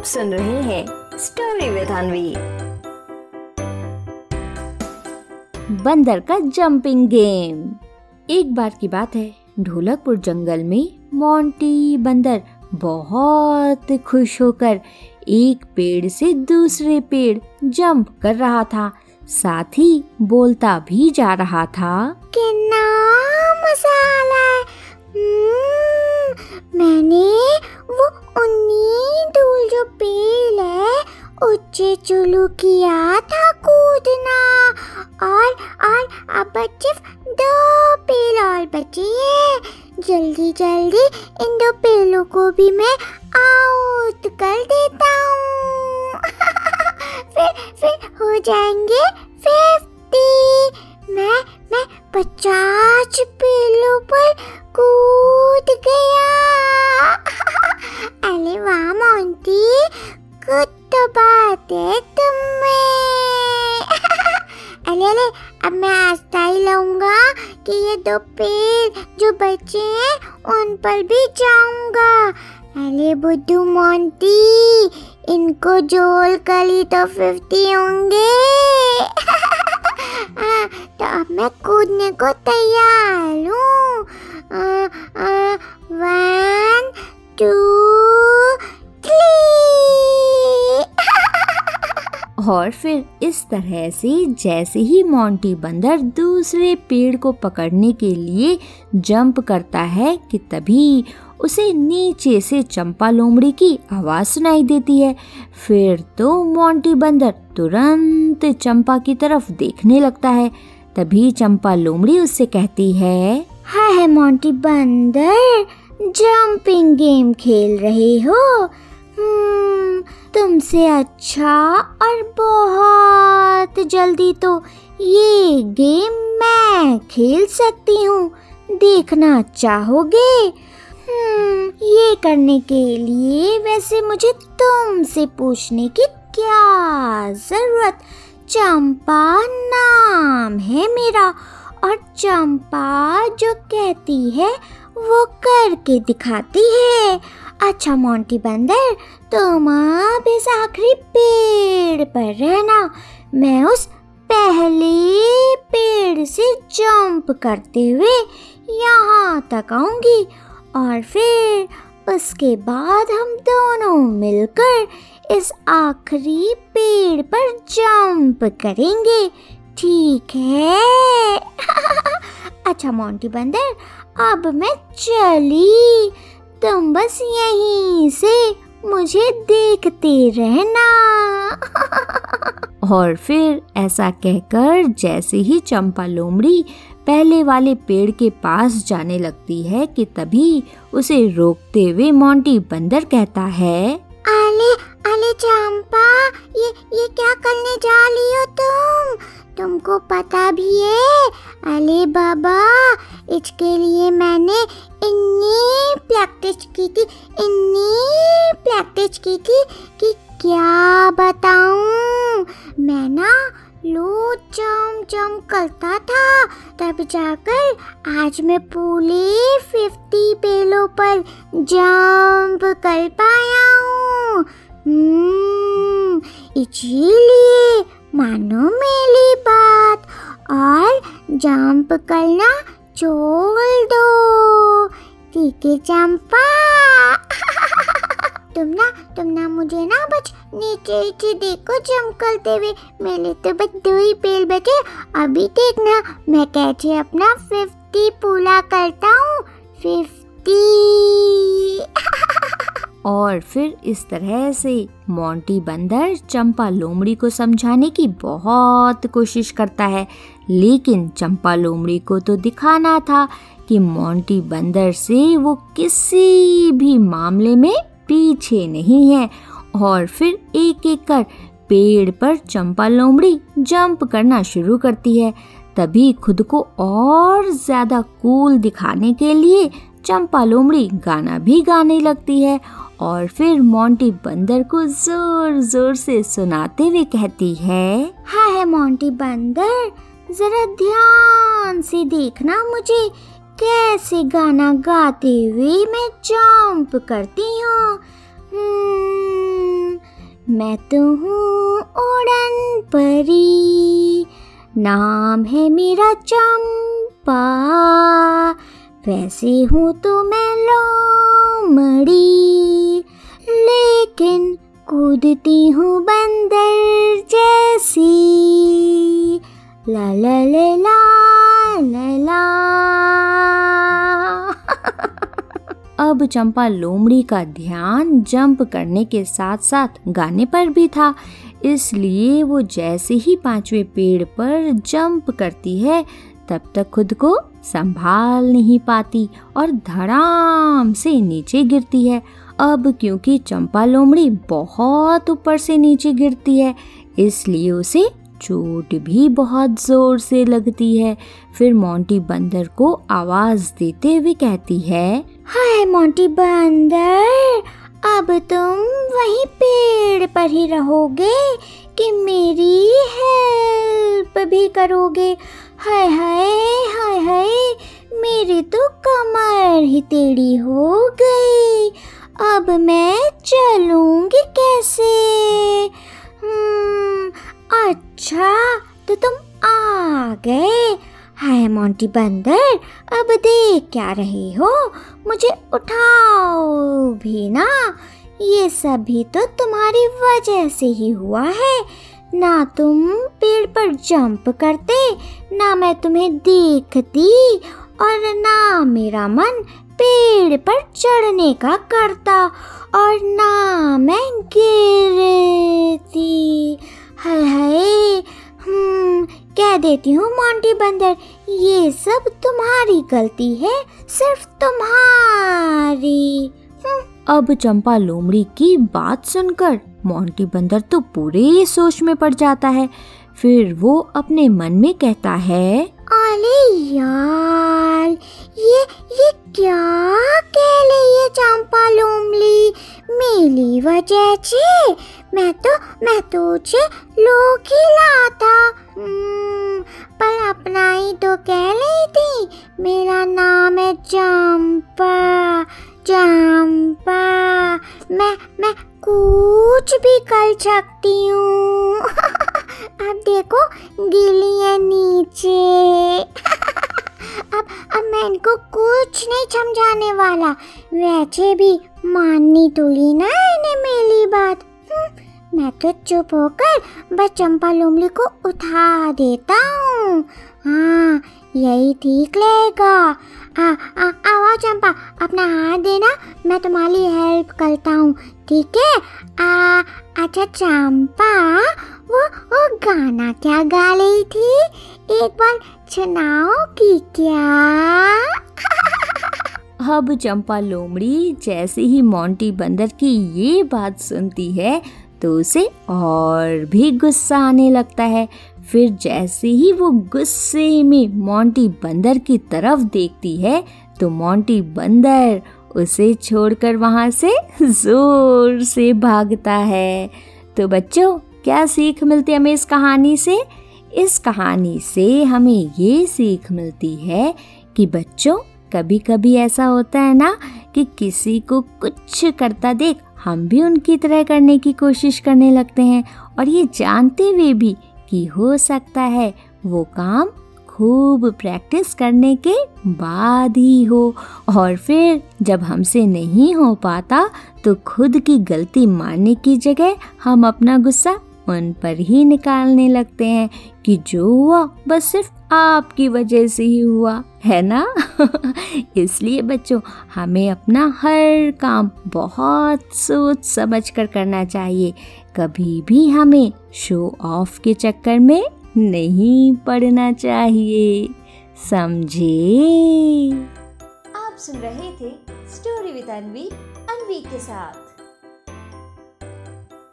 आप सुन रहे हैं स्टोरी विद अनवी बंदर का जंपिंग गेम एक बार की बात है ढोलकपुर जंगल में मोंटी बंदर बहुत खुश होकर एक पेड़ से दूसरे पेड़ जंप कर रहा था। साथ ही बोलता भी जा रहा था कितना मज़ा आ रहा है। हम्म, मैंने वो उन्नी जो पेल है ऊँचे चुलू किया था कूदना। और और, अब सिर्फ़ दो पेल और बचे हैं। जल्दी जल्दी इन दो पेलों को भी मैं आउट कर देता हूँ। फिर फिर हो जाएँगे फिफ्टी मैं मैं पचास पेलों पर कूद गया। अरे वाह मोंटी कुछ तो बात है अरे अरे अब मैं आस्था ही लाऊँगा कि ये दो पेड़ जो बचे हैं उन पर भी जाऊँगा अरे बुद्धू मोंटी इनको कर ही तो फिफ्टी होंगे तो अब मैं कूदने को तैयार हूँ वन टू और फिर इस तरह से जैसे ही मोंटी बंदर दूसरे पेड़ को पकड़ने के लिए जंप करता है कि तभी उसे नीचे से चंपा लोमड़ी की आवाज़ सुनाई देती है। फिर तो मोंटी बंदर तुरंत चंपा की तरफ़ देखने लगता है। तभी चंपा लोमड़ी उससे कहती है हाँ है मोंटी बंदर। जंपिंग गेम खेल रहे हो? हम्म, तुमसे अच्छा और बहुत जल्दी तो ये गेम मैं खेल सकती हूँ। देखना चाहोगे? हम्म, ये करने के लिए वैसे मुझे तुमसे पूछने की क्या ज़रूरत? चंपा नाम है मेरा और चंपा जो कहती है वो करके दिखाती है। अच्छा मोंटी बंदर, तुम आप इस आखिरी पेड़ पर रहना। मैं उस पहले पेड़ से जंप करते हुए यहाँ तक आऊँगी और फिर उसके बाद हम दोनों मिलकर इस आखिरी पेड़ पर जंप करेंगे। ठीक है? अच्छा मोंटी बंदर अब मैं चली। तुम बस यहीं से मुझे देखते रहना। और फिर ऐसा कहकर जैसे ही चंपा लोमड़ी पहले वाले पेड़ के पास जाने लगती है कि तभी उसे रोकते हुए मोंटी बंदर कहता है अले इसके लिए मैंने इतनी प्रैक्टिस की थी इतनी प्रैक्टिस की थी कि क्या बताऊँ। मैं ना लो चम चम करता था तब जाकर आज मैं पूरे फिफ्टी पेलों पर जंप कर पाया हूँ। हम्म, इसीलिए मानो मेरी बात। और जंप करना छोड़ दो ठीक चंपा तुम ना तुम ना मुझे ना बच नीचे नीचे देखो चमकलते हुए मेरे तो बस दो ही पेल बचे। अभी देखना, मैं कैसे अपना फिफ्टी पूरा करता हूँ। फिफ्टी और फिर इस तरह से मोंटी बंदर चंपा लोमड़ी को समझाने की बहुत कोशिश करता है। लेकिन चंपा लोमड़ी को तो दिखाना था कि मोंटी बंदर से वो किसी भी मामले में पीछे नहीं है। और फिर एक एक कर पेड़ पर चंपा लोमड़ी जंप करना शुरू करती है। तभी खुद को और ज़्यादा कूल दिखाने के लिए चंपा लोमड़ी गाना भी गाने लगती है और फिर मोंटी बंदर को ज़ोर ज़ोर से सुनाते हुए कहती है हाँ है मोंटी बंदर जरा ध्यान से देखना मुझे कैसे गाना गाते हुए मैं जंप करती हूँ। हम्म, मैं तो हूँ उड़न परी नाम है मेरा चंपा वैसे हूँ तो मैं लोमड़ी, लेकिन कूदती हूँ बंदर जैसी। ला ला ला ला ला अब चंपा लोमड़ी का ध्यान जंप करने के साथ साथ गाने पर भी था, इसलिए वो जैसे ही पांचवे पेड़ पर जंप करती है, तब तक खुद को संभाल नहीं पाती और धड़ाम से नीचे गिरती है। अब क्योंकि चंपा लोमड़ी बहुत ऊपर से नीचे गिरती है, इसलिए उसे चोट भी बहुत ज़ोर से लगती है। फिर मोंटी बंदर को आवाज़ देते हुए कहती है, हाय मोंटी बंदर, अब तुम वहीं पेड़ पर ही रहोगे कि मेरी हेल्प भी करोगे? हाय हाय हाय हाय, मेरी तो कमर ही टेढ़ी हो गई। अब मैं चलूँगी कैसे? हम्म अच्छा तो तुम आ गए। हाय मोंटी बंदर, अब देख क्या रहे हो। मुझे उठाओ भी ना। ये सब भी तो तुम्हारी वजह से ही हुआ है। ना तुम पेड़ पर जंप करते, ना मैं तुम्हें देखती और ना मेरा मन पेड़ पर चढ़ने का करता और ना मैं गिरती। हाय हाय हम्म कह देती हूँ मोंटी बंदर, ये सब तुम्हारी गलती है, सिर्फ़ तुम्हारी। अब चंपा लोमड़ी की बात सुनकर मोंटी बंदर तो पूरे सोच में पड़ जाता है। फिर वो अपने मन में कहता है अरे यार ये ये क्या कह रही है चंपा लोमली? मेरी वजह से मैं तो मैं तो उसे लोग खिलाता हम्म, पर अपना ही तो कह रही थी मेरा नाम है चंपा चंपा। मैं मैं कुछ भी कर सकती हूँ। अब देखो गिली है नीचे। अब अब मैं इनको कुछ नहीं समझाने वाला। वैसे भी माननी तो ली ना इन्हें मेरी बात। हम्म, मैं तो चुप होकर बस चंपा लोमली को उठा देता हूँ। हाँ यही ठीक रहेगा। आओ चंपा अपना हाथ देना मैं तुम्हारी हेल्प करता हूँ ठीक है? आ, अच्छा चंपा वो वो गाना क्या गा रही थी? एक बार सुनाओ कि क्या? अब चंपा लोमड़ी जैसे ही मोंटी बंदर की ये बात सुनती है तो उसे और भी गुस्सा आने लगता है। फिर जैसे ही वो गुस्से में मोंटी बंदर की तरफ़ देखती है तो मोंटी बंदर उसे छोड़कर वहाँ से ज़ोर से भागता है। तो बच्चों, क्या सीख मिलती है हमें इस कहानी से? इस कहानी से हमें ये सीख मिलती है कि बच्चों कभी कभी ऐसा होता है ना कि किसी को कुछ करता देख हम भी उनकी तरह करने की कोशिश करने लगते हैं। और ये जानते हुए भी कि हो सकता है वो काम खूब प्रैक्टिस करने के बाद ही हो। और फिर जब हमसे नहीं हो पाता तो खुद की गलती मानने की जगह हम अपना गुस्सा उन पर ही निकालने लगते हैं कि जो हुआ बस सिर्फ़ आपकी वजह से ही हुआ। है ना? इसलिए बच्चों, हमें अपना हर काम बहुत सोच समझ कर करना चाहिए। कभी भी हमें शो ऑफ़ के चक्कर में नहीं पड़ना चाहिए। समझे? आप सुन रहे थे स्टोरी विद अनवी अनवी के साथ।